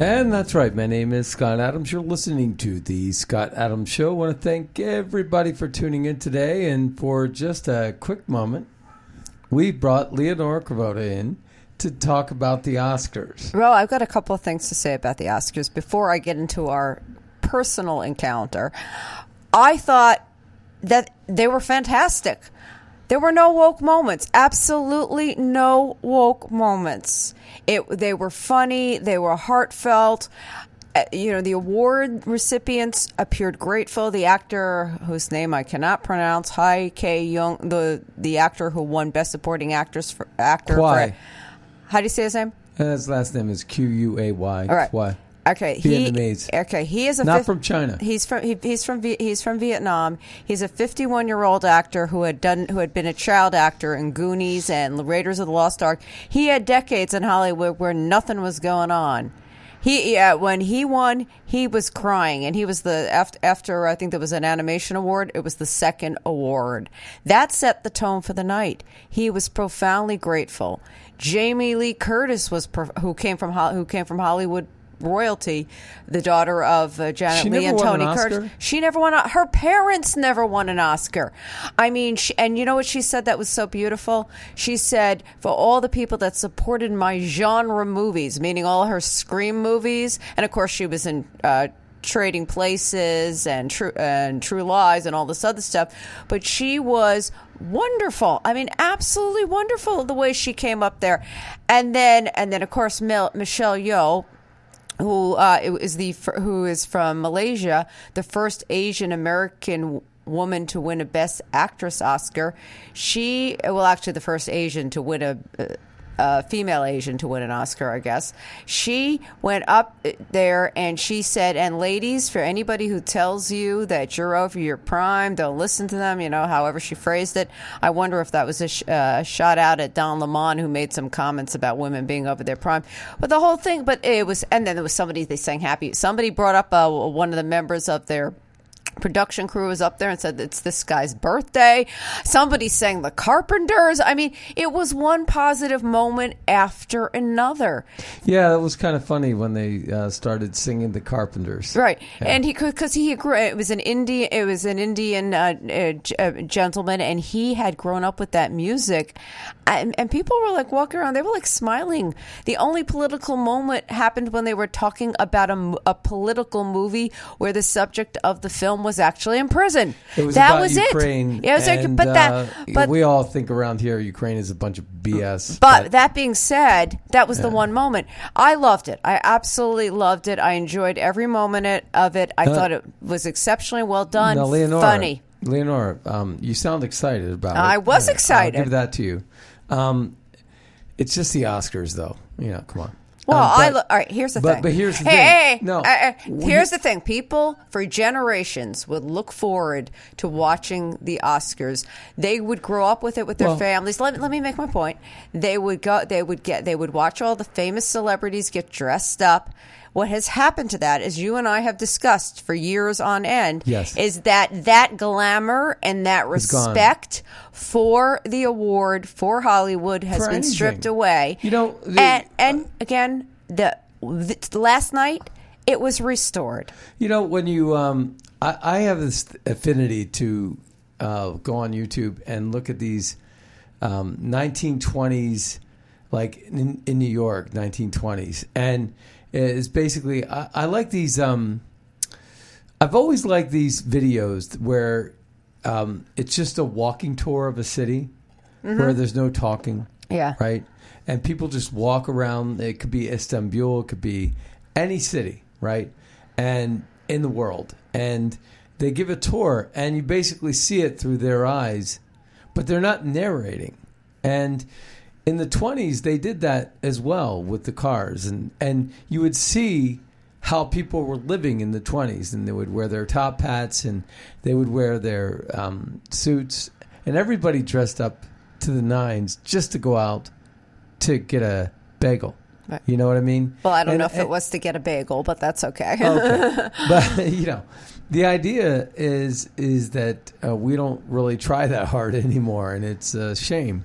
And that's right. My name is Scott Adams. You're listening to the Scott Adams Show. I want to thank everybody for tuning in today. And for just a quick moment, we brought Leonora Kravota in to talk about the Oscars. Well, I've got a couple of things to say about the Oscars before I get into our personal encounter. I thought that they were fantastic. There were no woke moments. Absolutely no woke moments. It they were funny, they were heartfelt. Uh, you know, the award recipients appeared grateful. The actor whose name I cannot pronounce, Hai K Young, the the actor who won Best Supporting Actress for actor. Kwai. For, how do you say his name? His last name is Q U A Y. All right. Why? Okay, he Vietnamese. okay he is a Not fif- from China. He's from he, he's from he's from Vietnam. He's a 51 year old actor who had done who had been a child actor in Goonies and Raiders of the Lost Ark. He had decades in Hollywood where nothing was going on. He yeah, when he won, he was crying, and he was the after, after I think there was an animation award. It was the second award that set the tone for the night. He was profoundly grateful. Jamie Lee Curtis was who came from who came from Hollywood royalty, the daughter of uh, Janet She Lee and Tony an Curtis. She never won. A, her parents never won an Oscar. I mean, she, and you know what she said that was so beautiful? She said, for all the people that supported my genre movies, meaning all her Scream movies, and of course she was in. Uh, Trading Places and True and True Lies and all this other stuff, but she was wonderful. I mean, absolutely wonderful the way she came up there, and then and then of course Michelle Yeoh, who uh, is the who is from Malaysia, the first Asian American woman to win a Best Actress Oscar. She well, actually, the first Asian to win a. female Asian to win an Oscar, I guess. She went up there and she said, and ladies, for anybody who tells you that you're over your prime, don't listen to them, you know, however she phrased it. I wonder if that was a sh- uh, shot out at Don Lemon, who made some comments about women being over their prime. But the whole thing, but it was, and then there was somebody, they sang happy. Somebody brought up uh, one of the members of their production crew was up there and said it's this guy's birthday. Somebody sang the Carpenters. I mean, it was one positive moment after another. Yeah, it was kind of funny when they uh, started singing the Carpenters. Right, Yeah. and he could because he grew. It was an Indian. It was an Indian uh, uh, uh, gentleman, and he had grown up with that music, and, and people were like walking around. They were like smiling. The only political moment happened when they were talking about a political movie where the subject of the film was actually in prison. It was that was Ukraine. it. Yeah, it was like, but that, uh, but we all think around here Ukraine is a bunch of BS. but that being said, that was the one moment. I loved it. I absolutely loved it. I enjoyed every moment of it. I Uh, thought it was exceptionally well done. now, Leonora, funny. Leonora, um, you sound excited about it. I was excited. I'll give that to you. Um, it's just the Oscars, though. You know, come on. Well, Um, I but- All right, here's the but- thing. but here's the hey, thing. Hey, No. uh, uh, When here's the thing. People for generations would look forward to watching the Oscars. They would grow up with it with their Well- families. Let let me make my point. They would go. They would get. They would watch all the famous celebrities get dressed up. What has happened to that, as you and I have discussed for years on end, Yes. is that that glamour and that respect for the award for Hollywood has For been anything. stripped away. You know, the- and and again, the, the last night it was restored. You know, when you, um, I, I have this affinity to uh, go on YouTube and look at these um, 1920s, like in, in New York, 1920s, and it's basically I, I like these. Um, I've always liked these videos where um, it's just a walking tour of a city where there's no talking. Yeah. Right. And people just walk around. It could be Istanbul. It could be any city. Right. And in the world. And they give a tour and you basically see it through their eyes, but they're not narrating. And in the 20s, they did that as well with the cars. And, and you would see how people were living in the 20s and they would wear their top hats and they would wear their um, suits and everybody dressed up to the nines just to go out to get a bagel Right. you know what i mean Well, I don't And- know if and- it was to get a bagel, but that's okay. okay. but you know, the idea is is that uh, we don't really try that hard anymore, and it's a shame.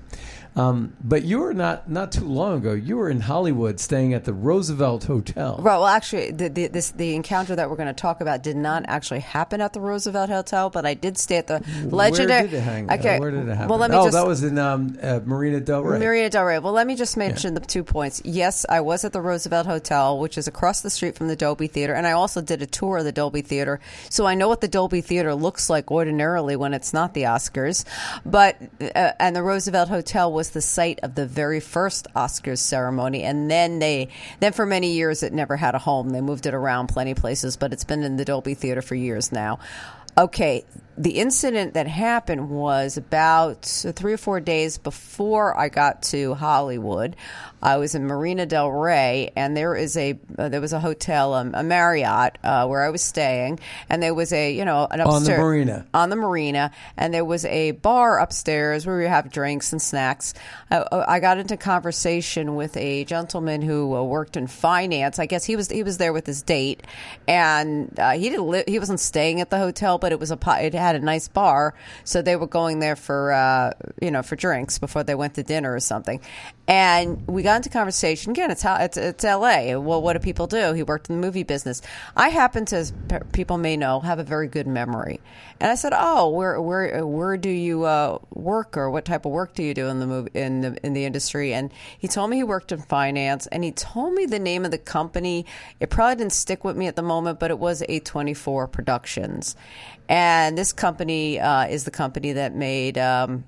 Um, but you were not not too long ago. You were in Hollywood, staying at the Roosevelt Hotel. Right. Well, actually, the, the, this, the encounter that we're going to talk about did not actually happen at the Roosevelt Hotel, but I did stay at the legendary. Where did it hang? Okay. where did it happen? Well, let me oh, just. that was in um, uh, Marina Del Rey. Marina Del Rey. Well, let me just mention the two points. Yes, I was at the Roosevelt Hotel, which is across the street from the Dolby Theater, and I also did a tour of the Dolby Theater, so I know what the Dolby Theater looks like ordinarily when it's not the Oscars. But uh, and the Roosevelt Hotel was the site of the very first Oscars ceremony, and then they then for many years it never had a home. They moved it around plenty places, but it's been in the Dolby Theater for years now. Okay, the incident that happened was about three or four days before I got to Hollywood. I was in Marina Del Rey, and there is a uh, there was a hotel, um, a Marriott, uh, where I was staying, and there was a you know an upstairs On the marina. on the marina, and there was a bar upstairs where we have drinks and snacks. I, I got into conversation with a gentleman who uh, worked in finance. I guess he was he was there with his date, and uh, he didn't li- he wasn't staying at the hotel, but it was a it had a nice bar, so they were going there for uh, you know for drinks before they went to dinner or something. And we got into conversation again. It's how it's it's L.A. Well, what do people do? He worked in the movie business. I happen to, as people may know, have a very good memory. And I said, "Oh, where where where do you uh, work, or what type of work do you do in the movie in the in the industry?" And he told me he worked in finance, and he told me the name of the company. It probably didn't stick with me at the moment, but it was A24 Productions, and this company uh, is the company that made. Um,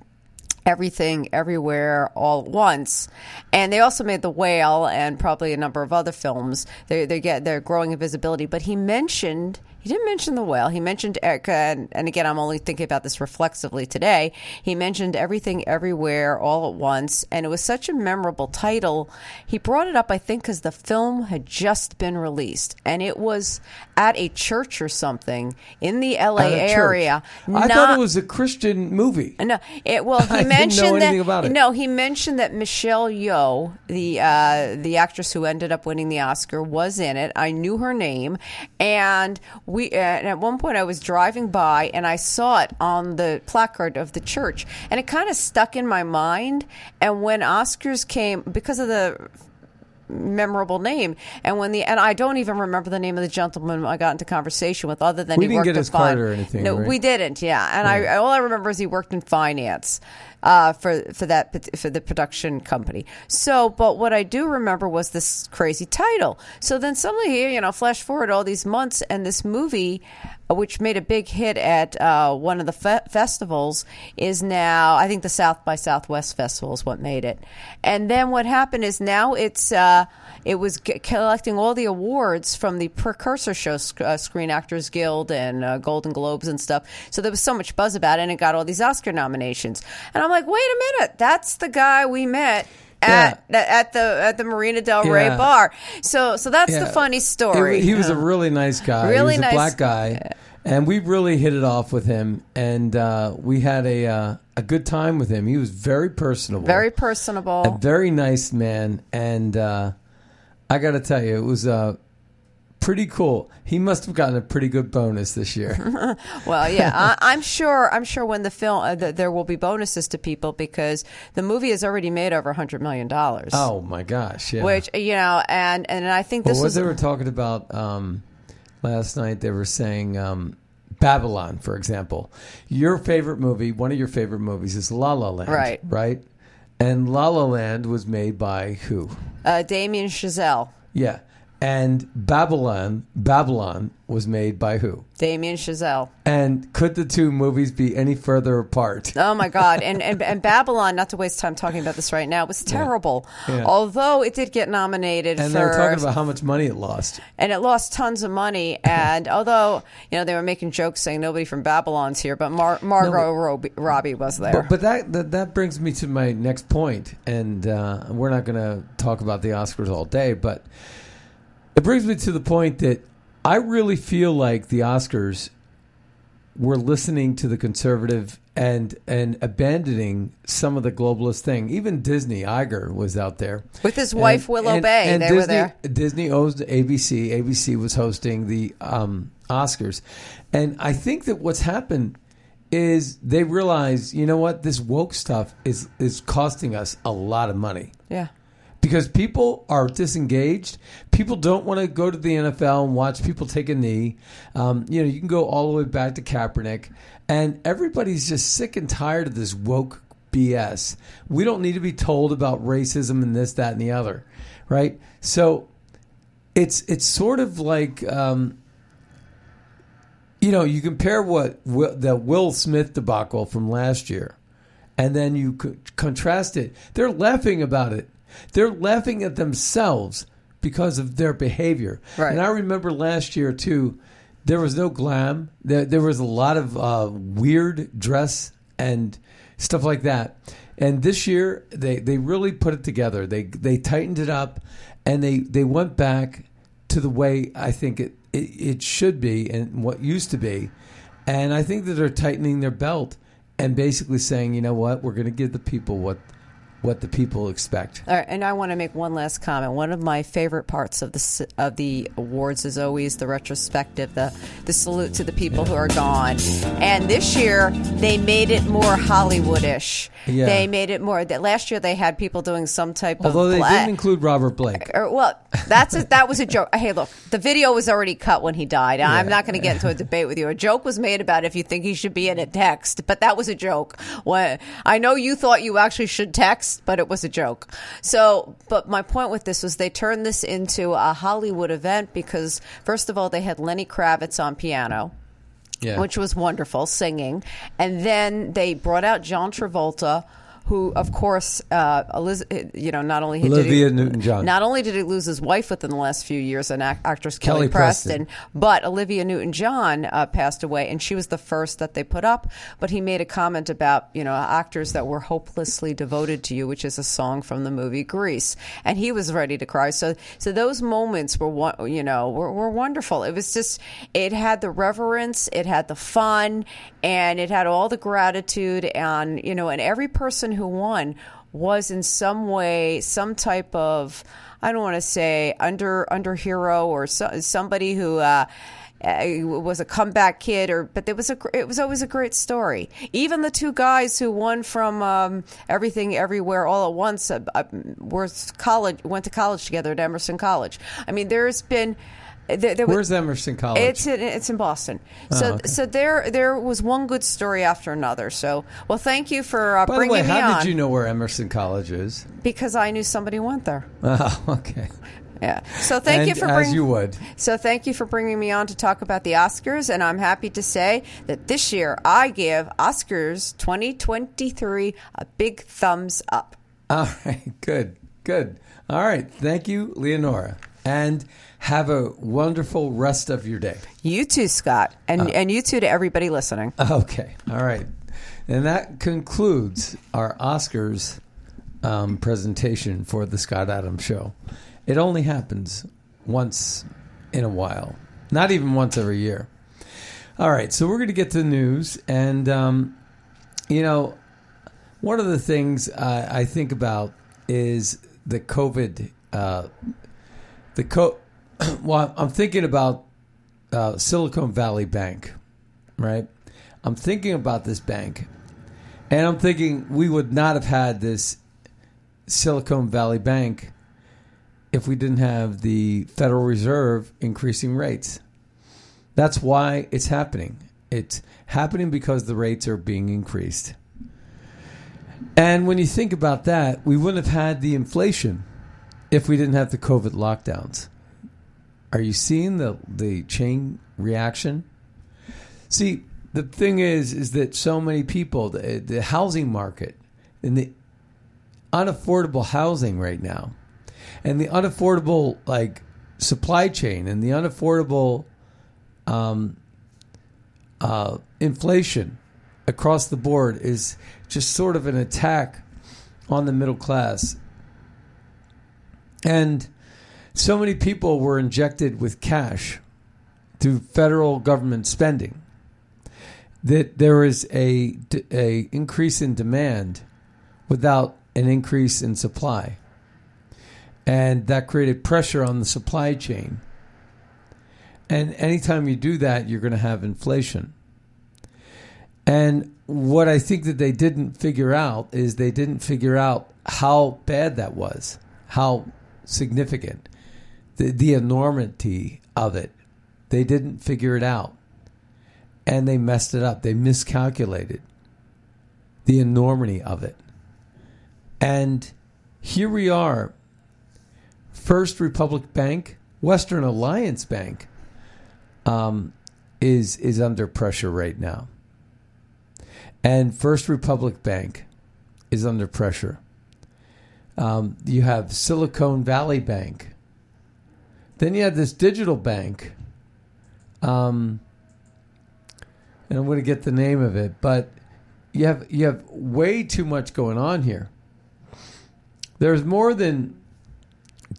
everything everywhere all at once. And they also made the whale and probably a number of other films. They they get they're growing in visibility. But he mentioned he didn't mention the whale. He mentioned, Erica, and, and again, I'm only thinking about this reflexively today. He mentioned everything, everywhere, all at once, and it was such a memorable title. He brought it up, I think, because the film had just been released, and it was at a church or something in the LA At a church. area. I thought it was a Christian movie. no, it well he I didn't know mentioned that no, he mentioned that Michelle Yeoh, the uh, the actress who ended up winning the Oscar, was in it. I knew her name, and we Uh, and at one point I was driving by and I saw it on the placard of the church, and it kind of stuck in my mind. And when Oscars came, because of the memorable name. And when the and I don't even remember the name of the gentleman I got into conversation with, other than We he didn't worked get in his card or anything, No, right? we didn't. Yeah, and I all I remember is he worked in finance. Uh, for for that for the production company. So, but what I do remember was this crazy title. So then suddenly you know, flash forward all these months, and this movie, uh, which made a big hit at uh, one of the fe- festivals, is now I think the South by Southwest festival is what made it. And then what happened is now it's uh, it was g- collecting all the awards from the precursor show, Sc- uh, Screen Actors Guild and uh, Golden Globes and stuff. So there was so much buzz about it, and it got all these Oscar nominations. And I'm like, wait a minute, that's the guy we met at at the at the Marina Del Rey Yeah. bar. So so that's the funny story. He, he was a really nice guy. Really he was nice- a black guy, and we really hit it off with him. And uh, we had a uh, a good time with him. He was very personable, very personable, a very nice man. And uh, I got to tell you, it was uh, pretty cool. He must have gotten a pretty good bonus this year. Well, yeah, I, I'm sure. I'm sure when the film uh, th- there will be bonuses to people because the movie has already made over hundred million dollars. oh my gosh! Yeah. Which you know, and and I think this what was they were talking about um, last night, they were saying um, Babylon, for example. Your favorite movie, one of your favorite movies, is La La Land, Right. Right, and La La Land was made by who? uh, Damien Chazelle. Yeah, and Babylon, Babylon was made by who? Damien Chazelle. And could the two movies be any further apart? Oh my God! And, and and Babylon. Not to waste time talking about this right now. It was terrible. Yeah. Although it did get nominated And for, they were talking about how much money it lost. and it lost tons of money. And although you know they were making jokes saying nobody from Babylon's here, but Mar- Margot Robbie, Robbie was there. But, but that, that that brings me to my next point, and uh, we're not going to talk about the Oscars all day, but it brings me to the point that I really feel like the Oscars were listening to the conservative and and abandoning some of the globalist thing. Even Disney, Iger was out there With his wife, Willow Bay, they Disney, were there. Disney owns ABC. ABC was hosting the um, Oscars, and I think that what's happened is they realize, you know what, this woke stuff is is costing us a lot of money yeah. Because people are disengaged. People don't want to go to the NFL and watch people take a knee. Um, you know, you can go all the way back to Kaepernick, and everybody's just sick and tired of this woke BS. We don't need to be told about racism and this, that, and the other, right? So it's it's sort of like. Um, you know, you compare what Will, the Will Smith debacle from last year, and then you co- contrast it. They're laughing about it. They're laughing at themselves because of their behavior. Right. And I remember last year too. There was no glam. There, there was a lot of uh, weird dress and stuff like that. And this year, they, they really put it together. They they tightened it up, and they, they went back to the way I think it, it, it should be and what used to be. And I think that they're tightening their belt and basically saying, you know what, we're going to give the people what what the people expect. All right, and I want to make one last comment. One of my favorite parts of the of the awards is always the retrospective, the the salute to the people who are gone. And this year they made it more Hollywoodish. Yeah. They made it more. That last year they had people doing some type Although of Although they bla- didn't include Robert Blake. or, well, that's a, that was a joke. Hey, look, the video was already cut when he died. I'm not going to get into a debate with you. A joke was made about if you think he should be in a text, but that was a joke. When I know you thought you actually should text, but it was a joke. So, but my point with this was they turned this into a Hollywood event because first of all they had Lenny Kravitz on piano Yeah. which was wonderful singing. And then they brought out John Travolta, who, of course, uh, Eliz- you know, not only did Olivia he, Newton-John. not only did he lose his wife within the last few years, an ac- actress Kelly, Kelly Preston, Preston. but Olivia Newton-John uh, passed away, and she was the first that they put up. But he made a comment about you know actors that were hopelessly devoted to you, which is a song from the movie Grease, and he was ready to cry. So, so those moments were you know were, were wonderful. It was just it had the reverence, it had the fun, and it had all the gratitude, and you know, and every person who won was in some way some type of I don't want to say under under hero or so, somebody who. Uh, uh, was a comeback kid, or but it was a it was always a great story. Even the two guys who won from um, Everything Everywhere All at Once uh, uh, were college went to college together at Emerson College. I mean, there's been there, there was- Where's Emerson College? it's in, it's in Boston. So Oh, okay. so there there was one good story after another. So well, thank you for uh, By the bringing way, me how on did you know where Emerson College is? because I knew somebody went there. Oh, okay. Yeah. So thank And you for as you would. So thank you for bringing me on to talk about the Oscars, and I'm happy to say that this year I give Oscars 2023 a big thumbs up. All right, good, good. All right, thank you, Leonora, and have a wonderful rest of your day. You too, Scott, and and you too to everybody listening. Okay, all right, and that concludes our Oscars um, presentation for the Scott Adams Show. It only happens once in a while, not even once every year. All right, so we're going to get to the news, and um, you know, one of the things I, I think about is the COVID. Uh, the co- well, I'm thinking about uh, Silicon Valley Bank, right? I'm thinking about this bank, and I'm thinking we would not have had this Silicon Valley Bank if we didn't have the Federal Reserve increasing rates. That's why it's happening. It's happening because the rates are being increased. And when you think about that, we wouldn't have had the inflation if we didn't have the COVID lockdowns. Are you seeing the the chain reaction? See, the thing is, is that so many people, the, the housing market, and the unaffordable housing right now, and the unaffordable like supply chain, and the unaffordable um, uh, inflation across the board is just sort of an attack on the middle class. And so many people were injected with cash through federal government spending that there is a, a increase in demand without an increase in supply. And that created pressure on the supply chain. And anytime you do that, you're going to have inflation. And what I think that they didn't figure out is they didn't figure out how bad that was, how significant, the, the enormity of it. They didn't figure it out. And they messed it up. They miscalculated the enormity of it. And here we are First Republic Bank, Western Alliance Bank, um, is is under pressure right now. And First Republic Bank is under pressure. Um, you have Silicon Valley Bank. Then you have this digital bank. Um, and I'm going to get the name of it, but you have you have way too much going on here. There's more than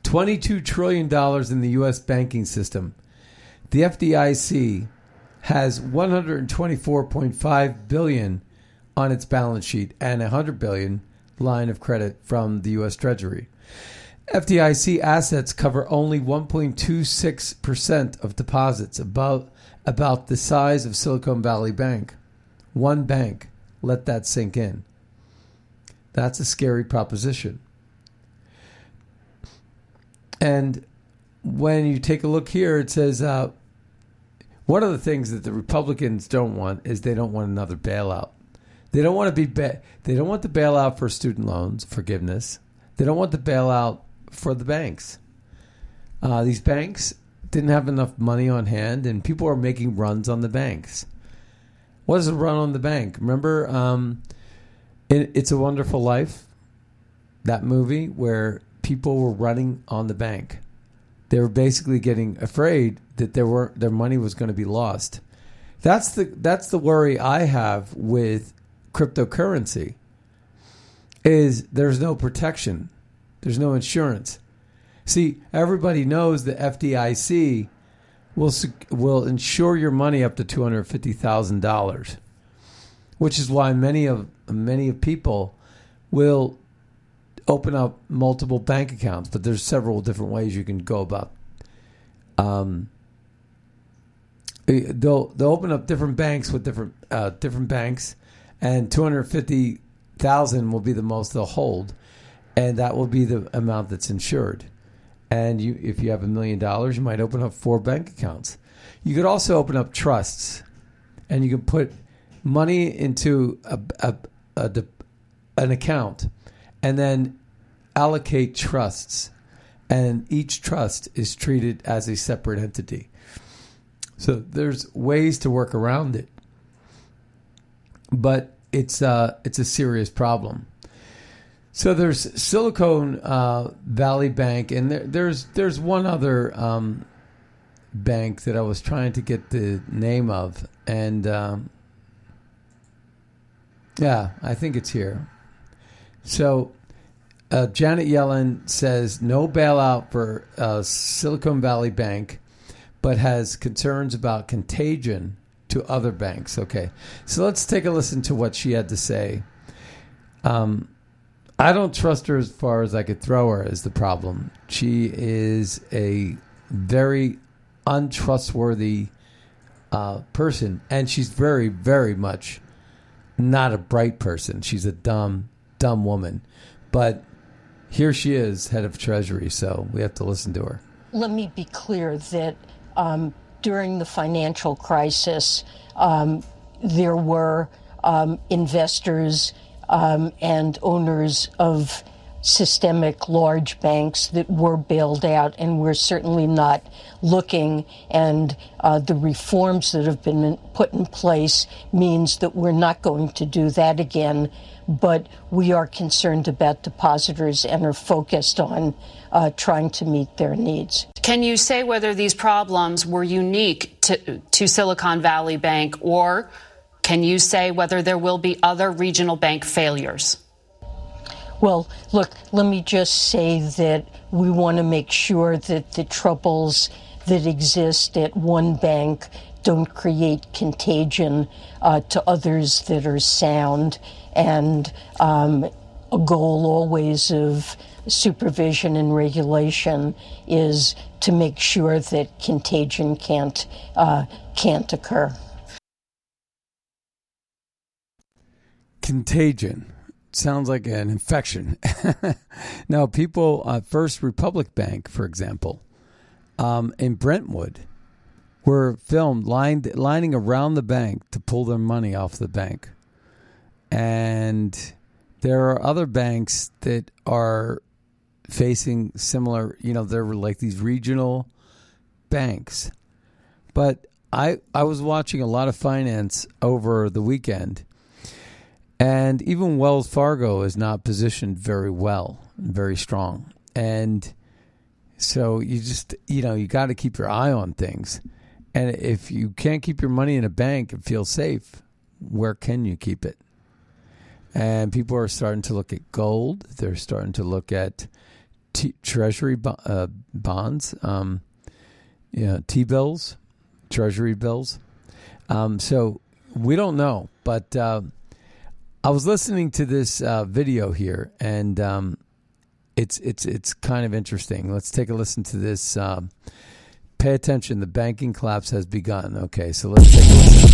22 trillion dollars in the U.S. banking system. The FDIC has 124.5 billion on its balance sheet and 100 billion line of credit from the US Treasury. FDIC assets cover only 1.26% of deposits above about the size of Silicon Valley Bank. One bank. Let that sink in. That's a scary proposition. And when you take a look here, it says uh, one of the things that the Republicans don't want is they don't want another bailout. They don't want to be ba- they don't want the bailout for student loans forgiveness. They don't want the bailout for the banks. Uh, these banks didn't have enough money on hand, and people are making runs on the banks. What is a run on the bank? Remember, um, it, "It's a Wonderful Life," that movie where people were running on the bank. They were basically getting afraid that there were their money was going to be lost. That's the that's the worry I have with cryptocurrency is there's no protection. There's no insurance. See, everybody knows the FDIC will will insure your money up to two hundred fifty thousand dollars, which is why many of many of people will open up multiple bank accounts. But there's several different ways you can go about. Um, they'll they'll open up different banks with different uh, different banks and 250,000 will be the most they'll hold and that will be the amount that's insured. And you if you have a million dollars you might open up four bank accounts. You could also open up trusts. And you can put money into a, a, a, an account and then allocate trusts. And each trust is treated as a separate entity. So there's ways to work around it. But it's uh, it's a serious problem. So there's Silicon uh, Valley Bank, and there, there's there's one other um, bank that I was trying to get the name of, and um, yeah, I think it's here. So uh, Janet Yellen says no bailout for uh, Silicon Valley Bank, but has concerns about contagion to other banks. Okay, so let's take a listen to what she had to say. Um, I don't trust her as far as I could throw her. Is the problem? She is a very untrustworthy uh, person, and she's very, very much not a bright person. She's a dumb, dumb woman. But here she is, head of Treasury, so we have to listen to her. Let me be clear that um, during the financial crisis, um, there were um, investors um, and owners of systemic large banks that were bailed out, and we're certainly not looking. And uh, the reforms that have been put in place means that we're not going to do that again. But we are concerned about depositors and are focused on uh, trying to meet their needs. Can you say whether these problems were unique to, to Silicon Valley Bank, or can you say whether there will be other regional bank failures? Well, look, let me just say that we want to make sure that the troubles that exist at one bank don't create contagion uh, to others that are sound. And um, a goal always of supervision and regulation is to make sure that contagion can't uh, can't occur. Contagion sounds like an infection. now, people, uh, First Republic Bank, for example, um, in Brentwood, were filmed lined, lining around the bank to pull their money off the bank. And there are other banks that are facing similar, you know, they're like these regional banks. But I I was watching a lot of finance over the weekend and even Wells Fargo is not positioned very well, very strong. And so you just, you know, you got to keep your eye on things. And if you can't keep your money in a bank and feel safe, where can you keep it? And people are starting to look at gold. They're starting to look at t- treasury bo- uh, bonds, um, yeah, T bills, treasury bills. Um, so we don't know, but uh, I was listening to this uh, video here, and um, it's it's it's kind of interesting. Let's take a listen to this. Um, pay attention. The banking collapse has begun. Okay, so let's take a listen.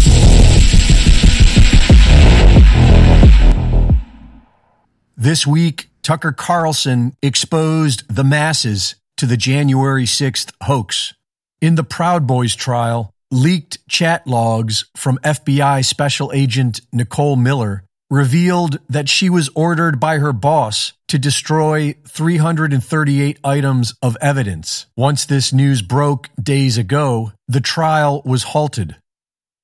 This week, Tucker Carlson exposed the masses to the January 6th hoax. In the Proud Boys trial, leaked chat logs from FBI Special Agent Nicole Miller revealed that she was ordered by her boss to destroy 338 items of evidence. Once this news broke days ago, the trial was halted.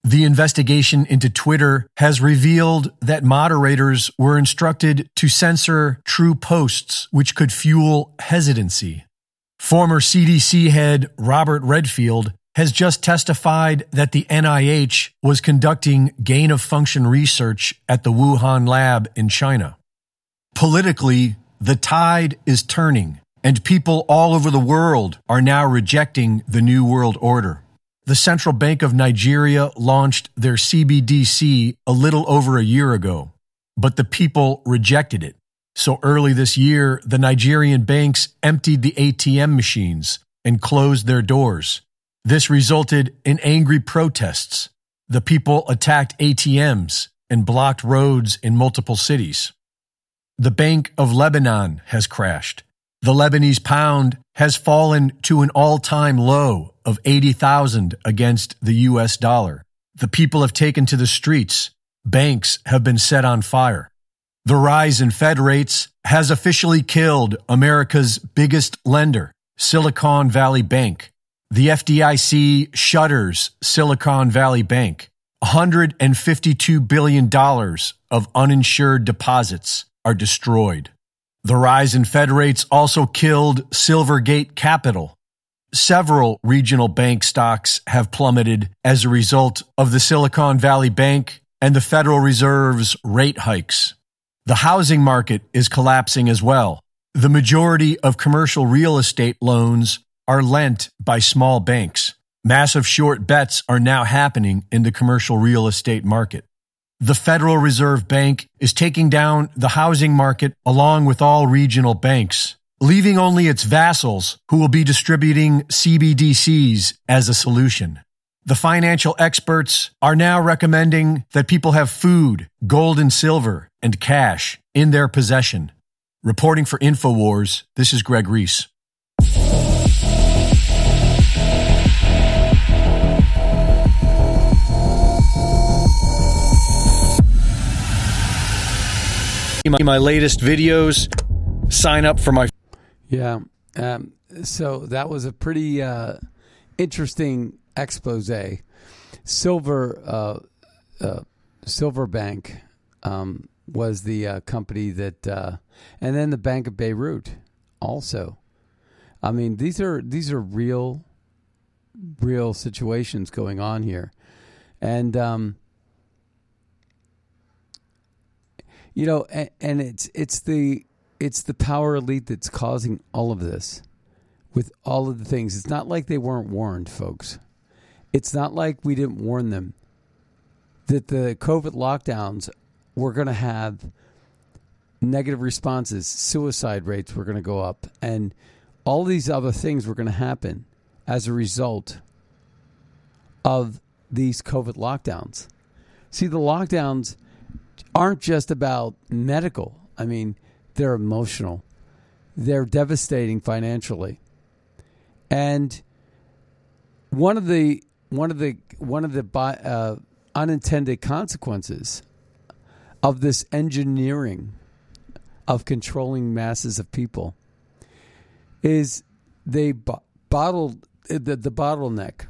The investigation into Twitter has revealed that moderators were instructed to censor true posts, which could fuel hesitancy. Former CDC head Robert Redfield has just testified that the NIH was conducting gain of function research at the Wuhan lab in China. Politically, the tide is turning, and people all over the world are now rejecting the New World Order. The Central Bank of Nigeria launched their CBDC a little over a year ago, but the people rejected it. So early this year, the Nigerian banks emptied the ATM machines and closed their doors. This resulted in angry protests. The people attacked ATMs and blocked roads in multiple cities. The Bank of Lebanon has crashed. The Lebanese pound has fallen to an all time low of 80,000 against the US dollar. The people have taken to the streets. Banks have been set on fire. The rise in Fed rates has officially killed America's biggest lender, Silicon Valley Bank. The FDIC shutters Silicon Valley Bank. $152 billion of uninsured deposits are destroyed. The rise in Fed rates also killed Silvergate Capital. Several regional bank stocks have plummeted as a result of the Silicon Valley Bank and the Federal Reserve's rate hikes. The housing market is collapsing as well. The majority of commercial real estate loans are lent by small banks. Massive short bets are now happening in the commercial real estate market. The Federal Reserve Bank is taking down the housing market along with all regional banks, leaving only its vassals who will be distributing CBDCs as a solution. The financial experts are now recommending that people have food, gold and silver, and cash in their possession. Reporting for InfoWars, this is Greg Reese. My latest videos, sign up for my. Yeah. Um, so that was a pretty uh, interesting expose. Silver, uh, uh, Silver Bank um, was the uh, company that, uh, and then the Bank of Beirut also. I mean, these are these are real, real situations going on here, and um, you know, and, and it's it's the it's the power elite that's causing all of this with all of the things. It's not like they weren't warned, folks. It's not like we didn't warn them that the COVID lockdowns were going to have negative responses, suicide rates were going to go up, and all these other things were going to happen as a result of these COVID lockdowns. See, the lockdowns aren't just about medical. I mean, they're emotional. They're devastating financially. And one of the one of the one of the uh, unintended consequences of this engineering of controlling masses of people is they bo- bottled the, the bottleneck.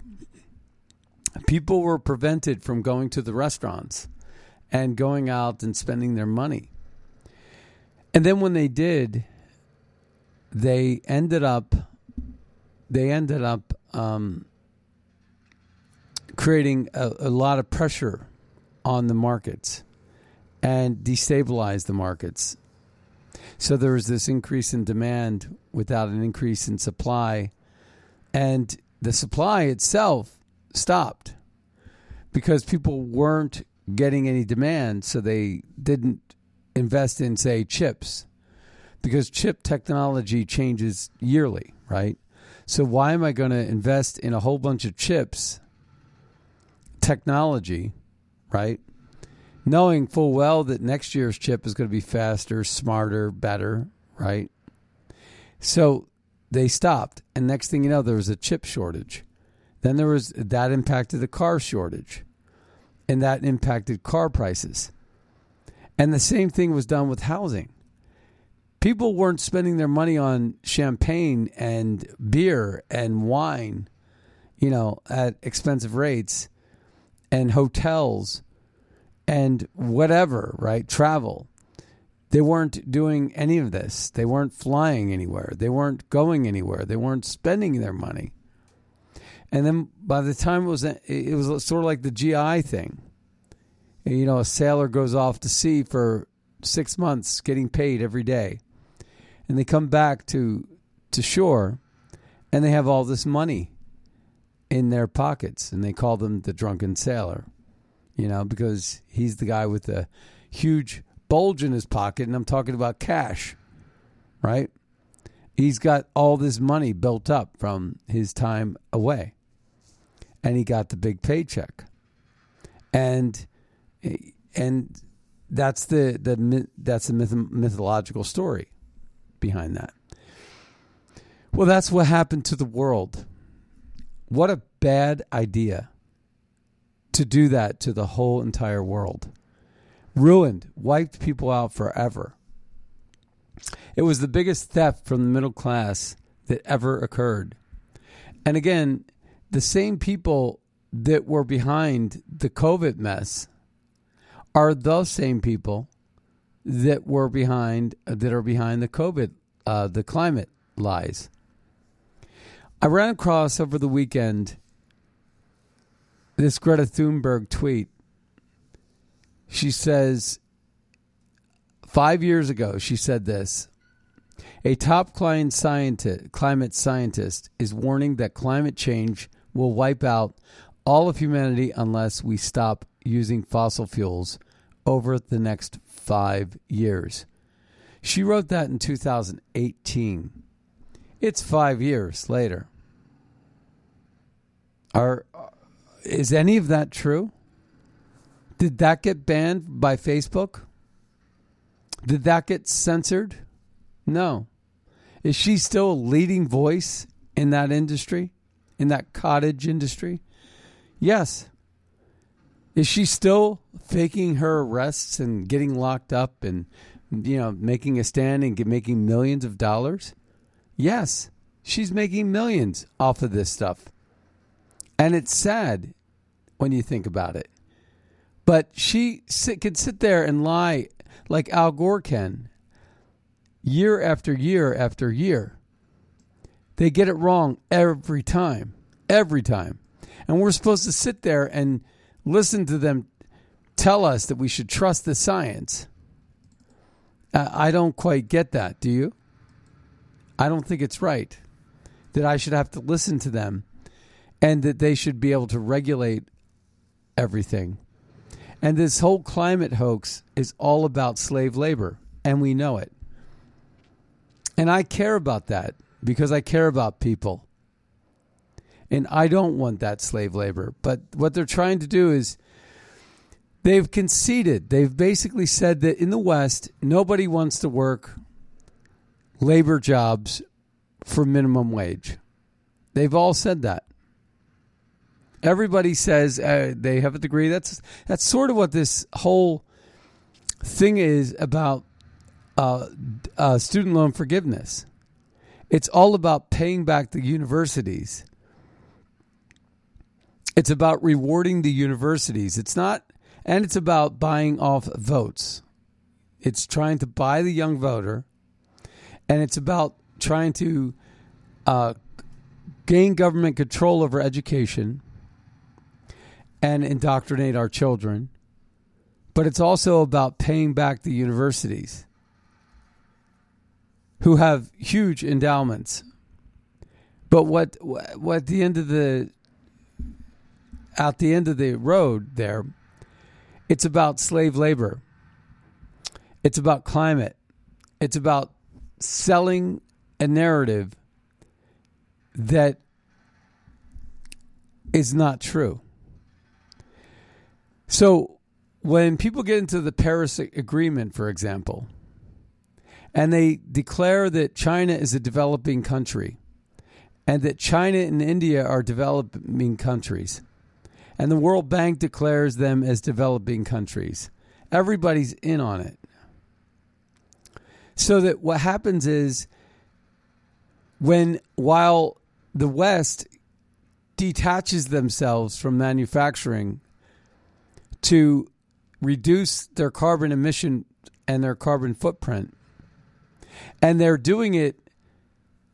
People were prevented from going to the restaurants and going out and spending their money. And then when they did, they ended up they ended up um, creating a, a lot of pressure on the markets and destabilized the markets. So there was this increase in demand without an increase in supply. And the supply itself stopped because people weren't getting any demand. So they didn't invest in, say, chips because chip technology changes yearly, right? So why am I going to invest in a whole bunch of chips technology, right? knowing full well that next year's chip is going to be faster, smarter, better, right? So they stopped, and next thing you know, there was a chip shortage. Then there was that impacted the car shortage, and that impacted car prices. And the same thing was done with housing. People weren't spending their money on champagne and beer and wine, you know, at expensive rates and hotels and whatever, right? Travel. They weren't doing any of this. They weren't flying anywhere. They weren't going anywhere. They weren't spending their money. And then by the time it was, it was sort of like the GI thing. You know, a sailor goes off to sea for six months, getting paid every day, and they come back to to shore, and they have all this money in their pockets, and they call them the drunken sailor you know, because he's the guy with the huge bulge in his pocket, and I'm talking about cash, right? He's got all this money built up from his time away, and he got the big paycheck, and and that's the the that's the myth, mythological story behind that. Well, that's what happened to the world. What a bad idea to do that to the whole entire world. Ruined, wiped people out forever. It was the biggest theft from the middle class that ever occurred. And again, the same people that were behind the COVID mess are the same people that were behind that are behind the COVID, uh, the climate lies. I ran across over the weekend this Greta Thunberg tweet. She says, five years ago, she said this A top climate scientist is warning that climate change will wipe out all of humanity unless we stop using fossil fuels over the next five years. She wrote that in 2018. It's five years later. Are uh, is any of that true? Did that get banned by Facebook? Did that get censored? No. Is she still a leading voice in that industry, in that cottage industry? Yes. Is she still faking her arrests and getting locked up and you know making a stand and making millions of dollars? Yes, she's making millions off of this stuff. And it's sad when you think about it. But she sit, could sit there and lie like Al Gore can year after year after year. They get it wrong every time, every time. And we're supposed to sit there and listen to them tell us that we should trust the science. I don't quite get that. Do you? I don't think it's right that I should have to listen to them and that they should be able to regulate everything. And this whole climate hoax is all about slave labor, and we know it. And I care about that because I care about people. And I don't want that slave labor. But what they're trying to do is they've conceded. They've basically said that in the West, nobody wants to work labor jobs for minimum wage. They've all said that. Everybody says uh, they have a degree. That's that's sort of what this whole thing is about uh, uh, student loan forgiveness. It's all about paying back the universities. It's about rewarding the universities. It's not, and it's about buying off votes. It's trying to buy the young voter, and it's about trying to uh, gain government control over education and indoctrinate our children. But it's also about paying back the universities who have huge endowments. But what what at the end of the at the end of the road there, it's about slave labor. It's about climate. It's about selling a narrative that is not true. So when people get into the Paris Agreement, for example, and they declare that China is a developing country and that China and India are developing countries. And the World Bank declares them as developing countries. Everybody's in on it. So that what happens is when while the West detaches themselves from manufacturing to reduce their carbon emission and their carbon footprint, and they're doing it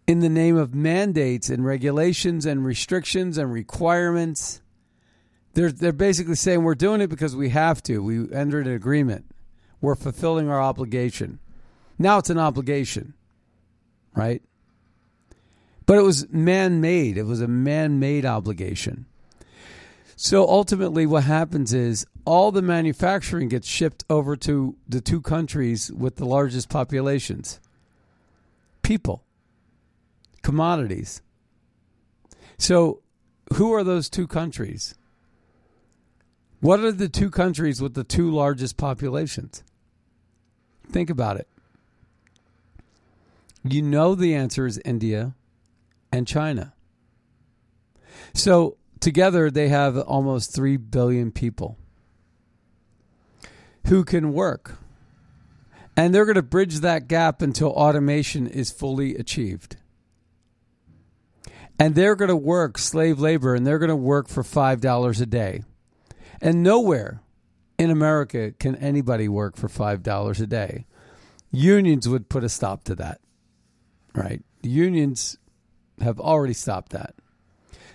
in the name of mandates and regulations and restrictions and requirements. They're, they're basically saying we're doing it because we have to. We entered an agreement. We're fulfilling our obligation. Now it's an obligation, right? But it was man made. It was a man made obligation. So ultimately, what happens is all the manufacturing gets shipped over to the two countries with the largest populations people, commodities. So, who are those two countries? What are the two countries with the two largest populations? Think about it. You know the answer is India and China. So, together they have almost 3 billion people who can work and they're going to bridge that gap until automation is fully achieved. And they're going to work slave labor and they're going to work for $5 a day. And nowhere in America can anybody work for $5 a day. Unions would put a stop to that, right? Unions have already stopped that.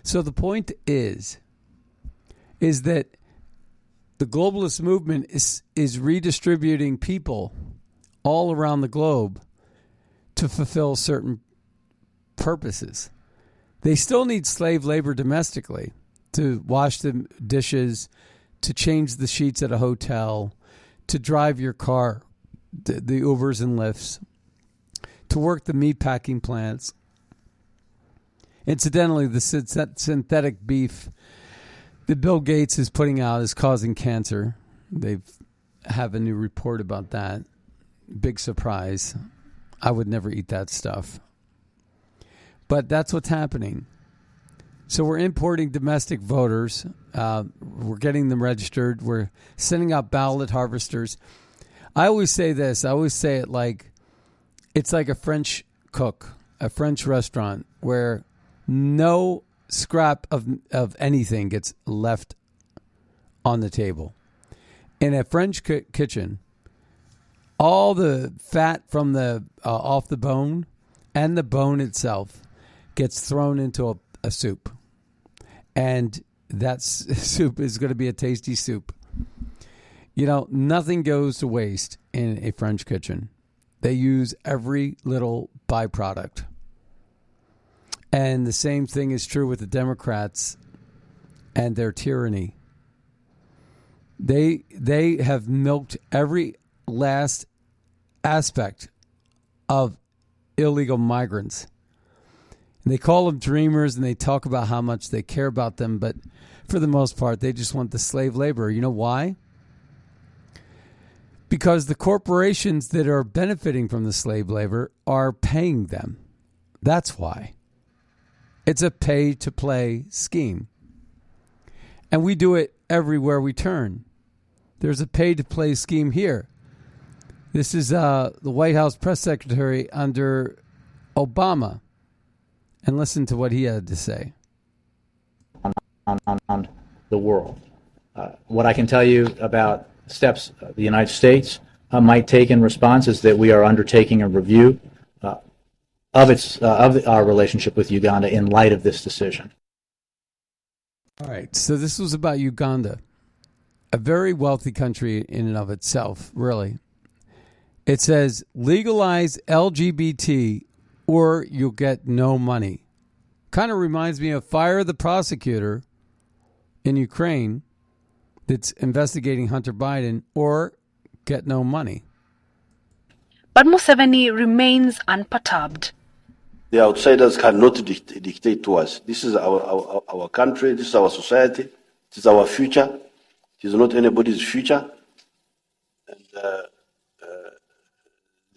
So the point is, is that the globalist movement is is redistributing people all around the globe to fulfill certain purposes. They still need slave labor domestically to wash the dishes, to change the sheets at a hotel, to drive your car, the, the Ubers and Lyfts, to work the meat packing plants. Incidentally, the synthetic beef that Bill Gates is putting out is causing cancer. They have a new report about that. Big surprise. I would never eat that stuff. But that's what's happening. So we're importing domestic voters. Uh, we're getting them registered. We're sending out ballot harvesters. I always say this. I always say it like it's like a French cook, a French restaurant where no scrap of of anything gets left on the table. In a French ki- kitchen, all the fat from the uh, off the bone and the bone itself gets thrown into a, a soup, and that soup is going to be a tasty soup. You know, nothing goes to waste in a French kitchen. They use every little byproduct. And the same thing is true with the Democrats and their tyranny. They they have milked every last aspect of illegal migrants. And they call them dreamers and they talk about how much they care about them, but for the most part, they just want the slave labor. You know why? Because the corporations that are benefiting from the slave labor are paying them. That's why. It's a pay to play scheme. And we do it everywhere we turn. There's a pay to play scheme here. This is uh, the White House press secretary under Obama. And listen to what he had to say. On, the world. Uh, what I can tell you about steps the United States uh, might take in response is that we are undertaking a review uh, of its uh, of our relationship with Uganda in light of this decision. All right, so this was about Uganda, a very wealthy country in and of itself, really. It says legalize LGBT or you'll get no money. Kind of reminds me of Fire the Prosecutor in Ukraine that's investigating Hunter Biden or get no money. But Museveni remains unperturbed. The outsiders cannot dict- dictate to us. This is our, our, our country, this is our society, this is our future. It is not anybody's future. And uh,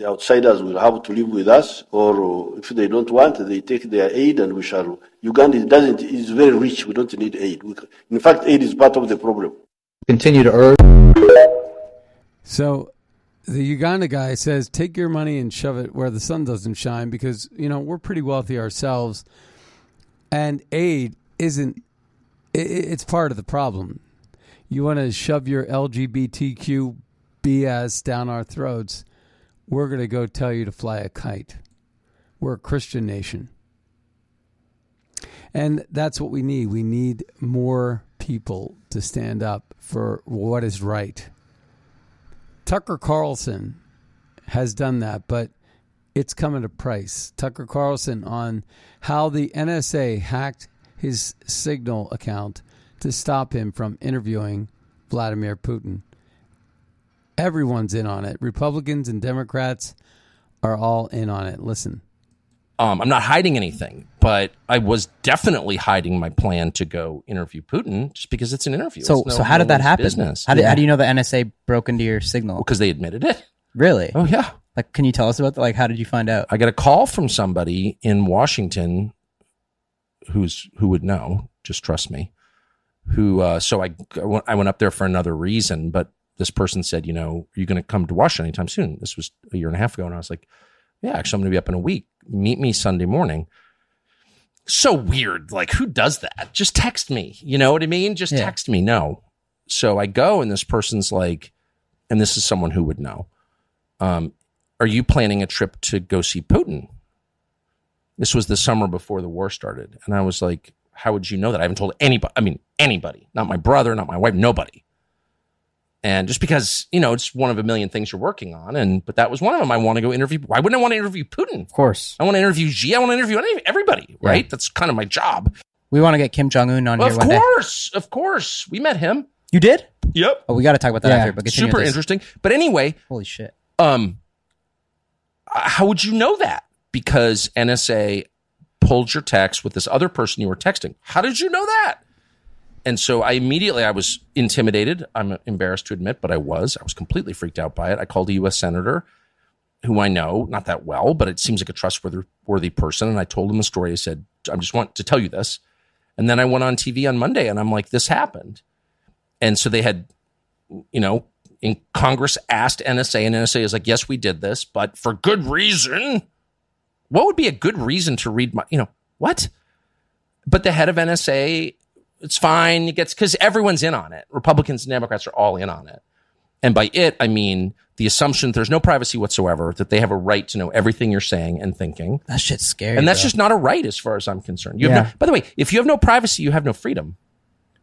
the outsiders will have to live with us, or uh, if they don't want, they take their aid and we shall. Uganda doesn't is very rich. We don't need aid. We, in fact, aid is part of the problem. Continue to urge. So, the Uganda guy says, "Take your money and shove it where the sun doesn't shine," because you know we're pretty wealthy ourselves, and aid isn't. It, it's part of the problem. You want to shove your LGBTQ BS down our throats we're going to go tell you to fly a kite. We're a Christian nation. And that's what we need. We need more people to stand up for what is right. Tucker Carlson has done that, but it's come at a price. Tucker Carlson on how the NSA hacked his Signal account to stop him from interviewing Vladimir Putin. Everyone's in on it. Republicans and Democrats are all in on it. Listen. Um, I'm not hiding anything, but I was definitely hiding my plan to go interview Putin just because it's an interview. So, no, so how did that happen? Business. How, did, yeah. how do you know the NSA broke into your signal? Because well, they admitted it. Really? Oh yeah. Like, can you tell us about that? Like, how did you find out? I got a call from somebody in Washington, who's who would know. Just trust me. Who? Uh, so I I went up there for another reason, but this person said, you know, are you going to come to Washington anytime soon? This was a year and a half ago. And I was like, yeah, actually, I'm going to be up in a week. Meet me Sunday morning. So weird. Like, who does that? Just text me. You know what I mean? Just yeah. text me. No. So I go, and this person's like, and this is someone who would know. Um, are you planning a trip to go see Putin? This was the summer before the war started. And I was like, how would you know that? I haven't told anybody. I mean, anybody, not my brother, not my wife, nobody. And just because, you know, it's one of a million things you're working on. And, but that was one of them. I want to go interview. Why wouldn't I want to interview Putin? Of course. I want to interview Xi. I want to interview everybody, right? That's kind of my job. We want to get Kim Jong Un on Well, here of one day. course. Of course. We met him. You did? Yep. Oh, we got to talk about that Yeah, after. But super interesting. But anyway, holy shit. Um, how would you know that? Because NSA pulled your text with this other person you were texting. How did you know that? And so I immediately I was intimidated. I'm embarrassed to admit, but I was. I was completely freaked out by it. I called a U.S. senator who I know not that well, but it seems like a trustworthy worthy person, and I told him the story. I said, "I just want to tell you this." And then I went on TV on Monday, and I'm like, "This happened." And so they had, you know, in Congress asked NSA, and NSA is like, "Yes, we did this, but for good reason." What would be a good reason to read my, you know, what? But the head of NSA, it's fine. It gets because everyone's in on it. Republicans and Democrats are all in on it. And by it, I mean the assumption that there's no privacy whatsoever, that they have a right to know everything you're saying and thinking. That shit's scary. and that's bro. just not a right as far as I'm concerned. You have Yeah. no, by the way, if you have no privacy, you have no freedom.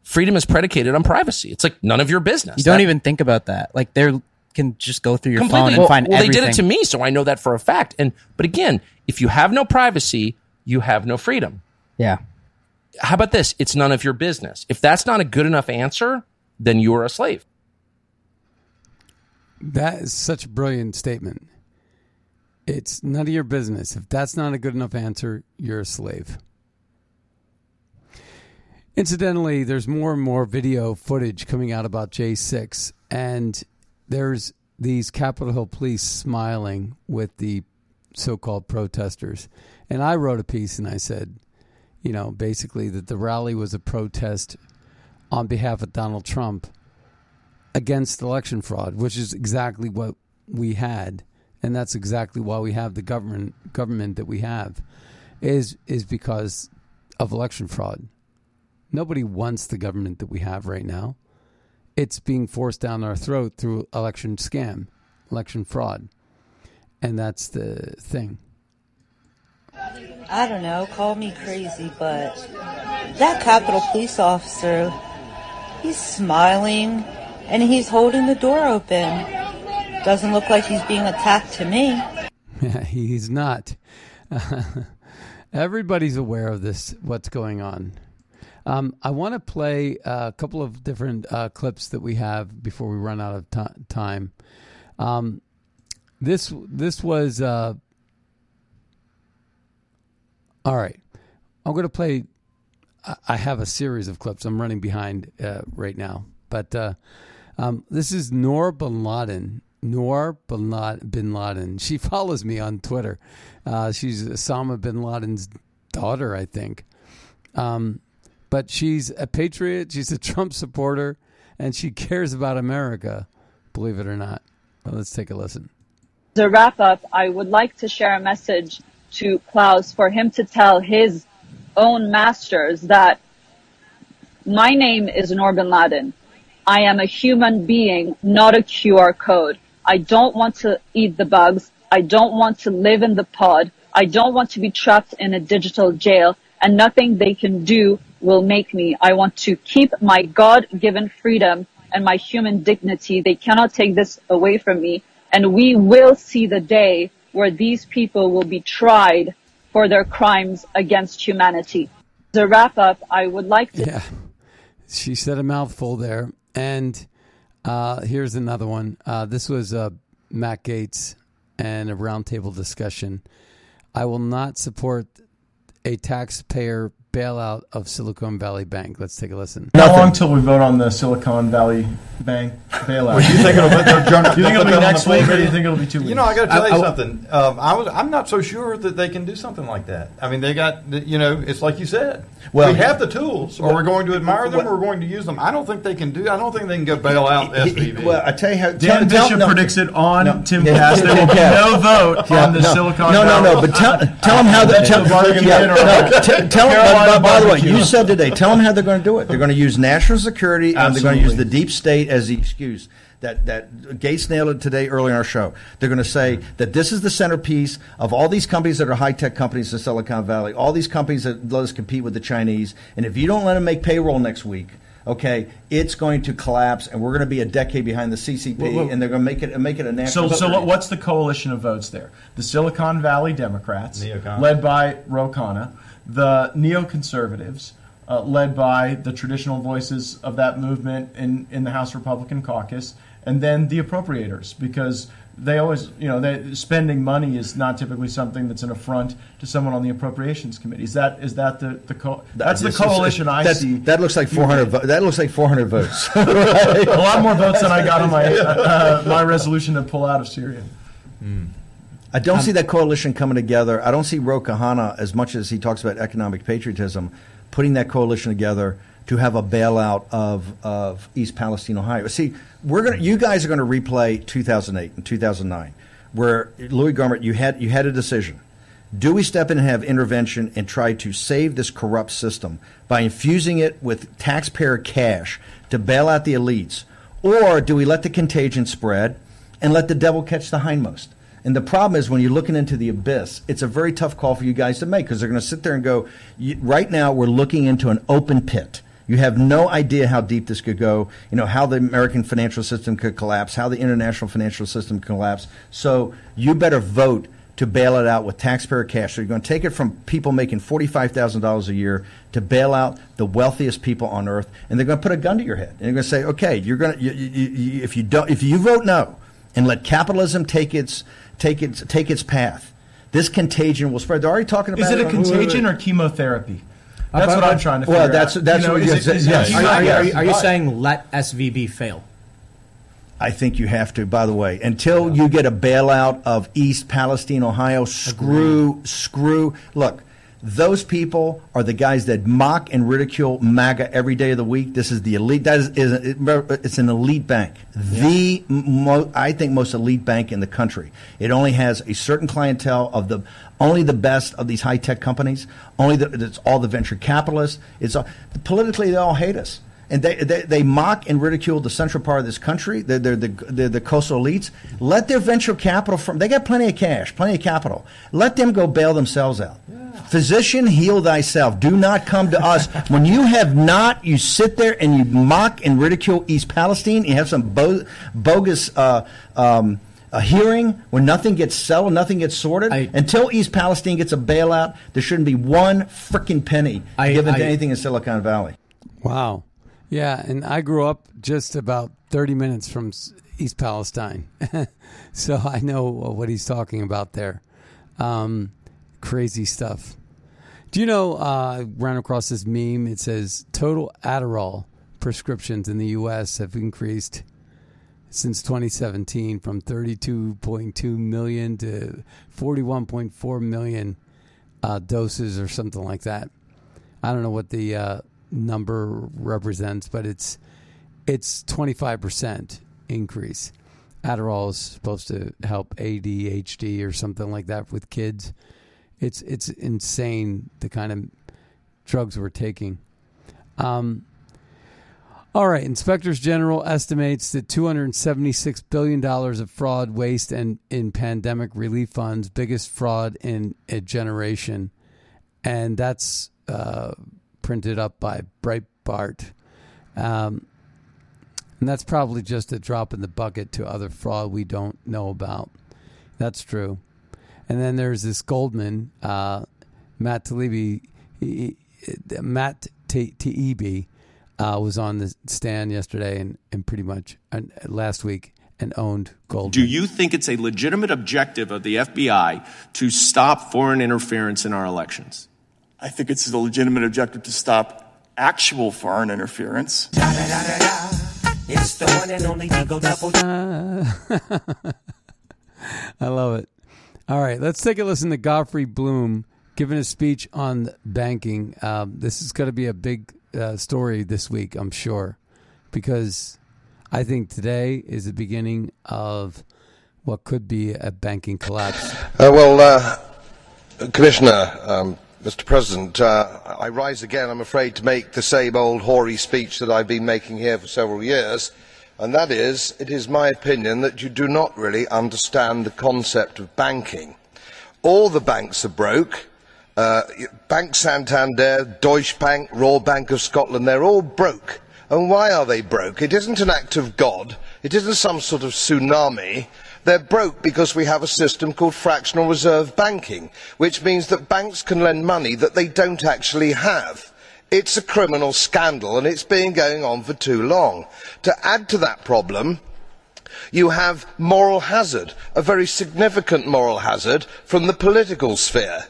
Freedom is predicated on privacy. It's like none of your business. You don't That- even think about that. Like they can just go through your phone and well, find well, everything. they did it to me, so I know that for a fact. And but again, if you have no privacy, you have no freedom. Yeah. How about this? It's none of your business. If that's not a good enough answer, then you are a slave. That is such a brilliant statement. It's none of your business. If that's not a good enough answer, you're a slave. Incidentally, there's more and more video footage coming out about J6, and there's these Capitol Hill police smiling with the so called protesters. And I wrote a piece and I said, you know, basically that the rally was a protest on behalf of Donald Trump against election fraud, which is exactly what we had, and that's exactly why we have the government government that we have, is is because of election fraud. Nobody wants the government that we have right now. It's being forced down our throat through election scam, election fraud, and that's the thing. I don't know, call me crazy, but that Capitol police officer, he's smiling and he's holding the door open. Doesn't look like he's being attacked to me. Yeah, he's not. everybody's aware of this, what's going on. Um, I want to play a couple of different uh, clips that we have before we run out of ti time. Um, this this was uh, all right. I'm going to play. I- have a series of clips. I'm running behind uh, right now, but uh, um, this is Noor Bin Laden. Noor Bin Laden. She follows me on Twitter. Uh, she's Osama bin Laden's daughter, I think. Um, but she's a patriot. She's a Trump supporter, and she cares about America. Believe it or not. Well, let's take a listen. A wrap up, I would like to share a message to Klaus for him to tell his own masters that my name is Noor bin Laden. I am a human being, not a QR code. I don't want to eat the bugs. I don't want to live in the pod. I don't want to be trapped in a digital jail and nothing they can do will make me. I want to keep my God given freedom and my human dignity. They cannot take this away from me. And we will see the day where these people will be tried for their crimes against humanity. As a wrap up, I would like to Yeah. She said a mouthful there. And uh, here's another one. Uh, this was uh, Matt Gaetz and a roundtable discussion. I will not support a taxpayer bailout of Silicon Valley Bank. Let's take a listen. How long till we vote on the Silicon Valley Bank bailout? Well, you think it'll put their journal- Do you think it'll be that on next week, or do you think it'll be two weeks? You know, I got to tell I- you I- something. Um, I was, I'm not so sure that they can do something like that. I mean, they got, you know, it's like you said. Well, we have the tools, or well, we're going to admire them, well- or we're going to use them. I don't think they can do. I don't think they can go bail out SVB. Well, I tell you how. Dan Bishop predicts it on Timcast. Yeah. There will be no vote Yeah, on the no. Silicon No, no, Valley. no, but tell- Tell them how. The, tell, Bargain yeah, no, t- tell them. By, by the way, you said today. Tell them how they're going to do it. They're going to use national security and they're going to use the deep state as the excuse. That that Gaetz nailed it today early in our show. They're going to say that this is the centerpiece of all these companies that are high tech companies in Silicon Valley. All these companies that let us compete with the Chinese. And if you don't let them make payroll next week. Okay, it's going to collapse, and we're going to be a decade behind the CCP, Well, well- and they're going to make it make it a So, national. so what- what's the coalition of votes there? The Silicon Valley Democrats, Neocon. led by Ro Khanna, the neoconservatives, uh, led by the traditional voices of that movement in, in the House Republican caucus, and then the appropriators, because they always, you know, they, spending money is not typically something that's an affront to someone on the appropriations committee. Is that is that the the co- that's the is- coalition I that, see? That looks like 400. vo- that looks like 400 votes. a lot more votes than I got on my uh, my resolution to pull out of Syria. I don't Um, see that coalition coming together. I don't see Ro Khanna, as much as he talks about economic patriotism, putting that coalition together to have a bailout of, of East Palestine, Ohio. See, we're gonna, you guys are going to replay 2008 and 2009, where Louis Gohmert, you had, you had a decision. Do we step in and have intervention and try to save this corrupt system by infusing it with taxpayer cash to bail out the elites? Or do we let the contagion spread and let the devil catch the hindmost? And the problem is when you're looking into the abyss, it's a very tough call for you guys to make because they're going to sit there and go, "You- right now we're looking into an open pit. You have no idea how deep this could go, you know, how the American financial system could collapse, how the international financial system could collapse. So you better vote to bail it out with taxpayer cash. So you're going to take it from people making $45,000 a year to bail out the wealthiest people on earth, and they're going to put a gun to your head. And they're going to say, okay, you're going to, you, you, you, if you don't, if you vote no and let capitalism take its, take its, take its path, this contagion will spread. They're already talking about Is it a on- contagion or chemotherapy? That's what I'm trying to well, figure that's- out. that's You know, what is you it- said- is it yes. Are, you- are you- are are you saying let SVB fail? I think you have to. By the way, until you get a bailout of East Palestine, Ohio, screw, screw. Look, those people are the guys that mock and ridicule MAGA every day of the week. This is the elite. That is, is it's an elite bank, the mo, I think most elite bank in the country. It only has a certain clientele of the only the best of these high tech companies. Only the, it's all the venture capitalists. It's all, politically they all hate us and they, they, they mock and ridicule the central part of this country. They're, they're, the, they're the coastal elites. Let their venture capital from they got plenty of cash, plenty of capital. Let them go bail themselves out. Physician, heal thyself. Do not come to us when you have not. You sit there and you mock and ridicule East Palestine. You have some bo- bogus. Uh, um, a hearing where nothing gets settled, nothing gets sorted. Until East Palestine gets a bailout, there shouldn't be one freaking penny I- given to anything in Silicon Valley. Wow. Yeah, and I grew up just about 30 minutes from East Palestine. so I know what he's talking about there. Um, crazy stuff. Do you know, uh, I ran across this meme. It says total Adderall prescriptions in the U.S. have increased since 2017 from 32.2 million to 41.4 million uh, doses or something like that. I don't know what the uh, number represents, but it's it's 25% increase. Adderall is supposed to help ADHD or something like that with kids. It's it's insane the kind of drugs we're taking. Um, all right, Inspectors General estimates that 276 billion dollars of fraud, waste, and in pandemic relief funds, biggest fraud in a generation, and that's uh, printed up by Breitbart. Um, and that's probably just a drop in the bucket to other fraud we don't know about. That's true. And then there's this Goldman, uh, Matt Taibbi, he- he- Matt T- Taibbi uh, was on the stand yesterday and, and pretty much uh, last week and owned Goldman. Do you think it's a legitimate objective of the FBI to stop foreign interference in our elections? I think it's a legitimate objective to stop actual foreign interference. It's the one and only Eagle Double. I love it. All right, let's take a listen to Godfrey Bloom giving a speech on banking. Um, this is going to be a big uh, story this week, I'm sure, because I think today is the beginning of what could be a banking collapse. Uh, well, uh, Commissioner, um, Mr. President, uh, I rise again, I'm afraid, to make the same old hoary speech that I've been making here for several years, and that is, it is my opinion that you do not really understand the concept of banking. All the banks are broke. Uh, Bank Santander, Deutsche Bank, Royal Bank of Scotland, they're all broke. And why are they broke? It isn't an act of God. It isn't some sort of tsunami. They're broke because we have a system called fractional reserve banking, which means that banks can lend money that they don't actually have. It's a criminal scandal and it's been going on for too long. To add to that problem, you have moral hazard, a very significant moral hazard from the political sphere.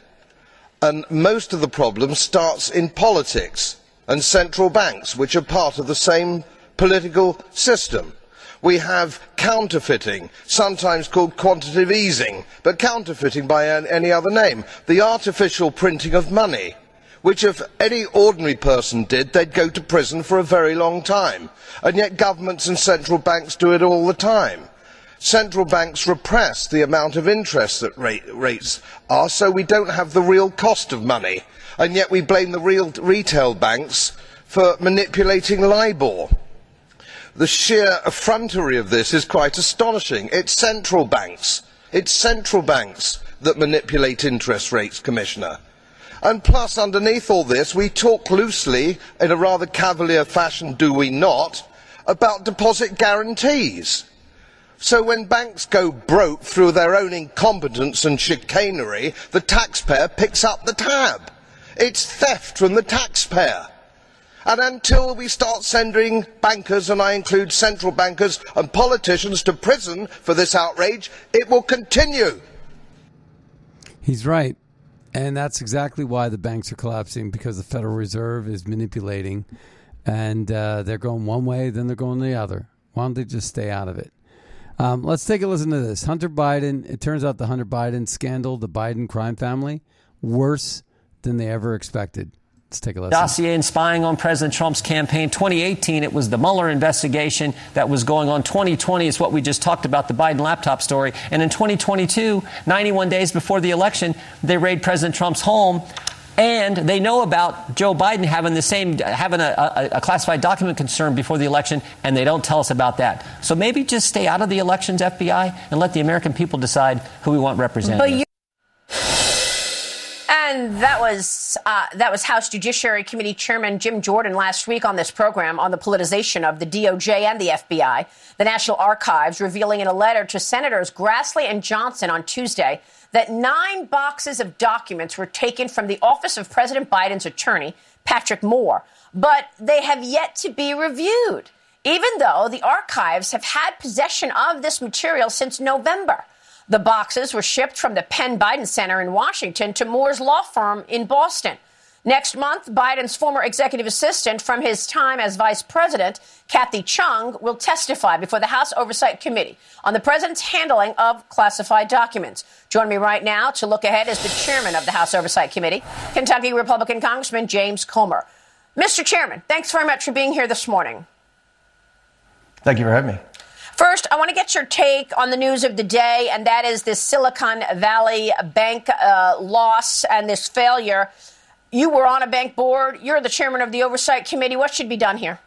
And most of the problem starts in politics and central banks, which are part of the same political system. We have counterfeiting, sometimes called quantitative easing, but counterfeiting by any other name. The artificial printing of money, which if any ordinary person did, they'd go to prison for a very long time. And yet governments and central banks do it all the time. Central banks repress the amount of interest rates are, so we don't have the real cost of money. And yet we blame the real retail banks for manipulating LIBOR. The sheer effrontery of this is quite astonishing. It's central banks. It's central banks that manipulate interest rates, Commissioner. And plus, underneath all this, we talk loosely, in a rather cavalier fashion, do we not, about deposit guarantees. So when banks go broke through their own incompetence and chicanery, the taxpayer picks up the tab. It's theft from the taxpayer. And until we start sending bankers, and I include central bankers and politicians, to prison for this outrage, it will continue. He's right. And that's exactly why the banks are collapsing because the Federal Reserve is manipulating and uh, they're going one way, then they're going the other. Why don't they just stay out of it? Um, let's take a listen to this. Hunter Biden, it turns out the Hunter Biden scandal, the Biden crime family, worse than they ever expected. Let's take a listen. Dossier and spying on President Trump's campaign. 2018, it was the Mueller investigation that was going on. 2020 is what we just talked about, the Biden laptop story. And in 2022, 91 days before the election, they raid President Trump's home. And they know about Joe Biden having the same, having a, a, a, classified document concern before the election, and they don't tell us about that. So maybe just stay out of the elections, FBI, and let the American people decide who we want represented. And that was uh, that was House Judiciary Committee Chairman Jim Jordan last week on this program on the politicization of the DOJ and the FBI. The National Archives revealing in a letter to Senators Grassley and Johnson on Tuesday that nine boxes of documents were taken from the office of President Biden's attorney, Patrick Moore, but they have yet to be reviewed, even though the archives have had possession of this material since November. The boxes were shipped from the Penn Biden Center in Washington to Moore's law firm in Boston. Next month, Biden's former executive assistant from his time as vice president, Kathy Chung, will testify before the House Oversight Committee on the president's handling of classified documents. Join me right now to look ahead is the chairman of the House Oversight Committee, Kentucky Republican Congressman James Comer. Mr. Chairman, thanks very much for being here this morning. Thank you for having me. First, I want to get your take on the news of the day, and that is this Silicon Valley Bank uh, loss and this failure. You were on a bank board. You're the chairman of the oversight committee. What should be done here?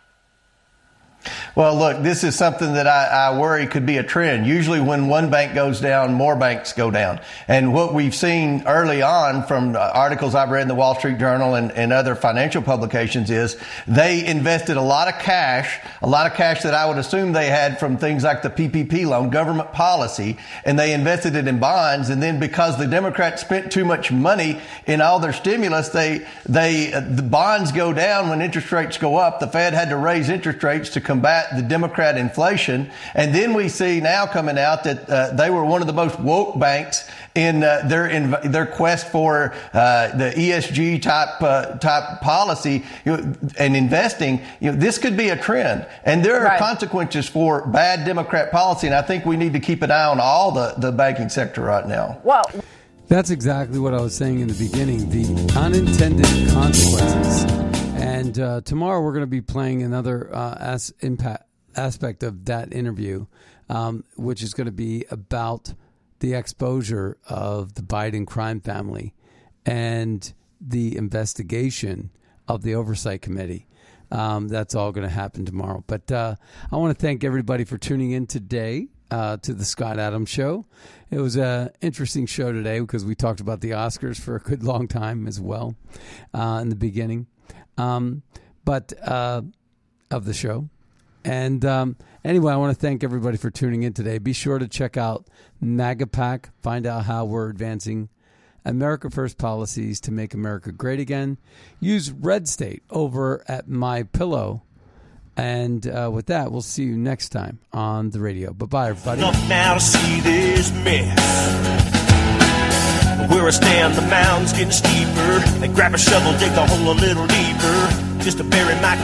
Well, look, this is something that I, I, worry could be a trend. Usually, when one bank goes down, more banks go down. And what we've seen early on from uh, articles I've read in the Wall Street Journal and, and other financial publications is they invested a lot of cash, a lot of cash that I would assume they had from things like the PPP loan, government policy, and they invested it in bonds. And then because the Democrats spent too much money in all their stimulus, they, they, uh, the bonds go down when interest rates go up. The Fed had to raise interest rates to combat the Democrat inflation. And then we see now coming out that uh, they were one of the most woke banks in uh, their in their quest for uh, the ESG type uh, type policy you know, and investing. You know, this could be a trend, and there are right. consequences for bad Democrat policy. And I think we need to keep an eye on all the the banking sector right now. Well. That's exactly what I was saying in the beginning. The unintended consequences and uh, tomorrow we're going to be playing another uh, as impact aspect of that interview, um, which is going to be about the exposure of the Biden crime family and the investigation of the oversight committee. Um, that's all going to happen tomorrow. But uh, I want to thank everybody for tuning in today. Uh, to the Scott Adams Show. It was an interesting show today because we talked about the Oscars for a good long time as well uh, in the beginning. Um, but uh, of the show. And um, anyway, I want to thank everybody for tuning in today. Be sure to check out NAGAPAC, find out how we're advancing America First policies to make America great again. Use Red State over at My Pillow. And uh, with that, we'll see you next time on the radio. Bye bye, everybody. Where I stand, the mound's getting steeper. They grab a shovel, dig the hole a little deeper, just to bury my kid.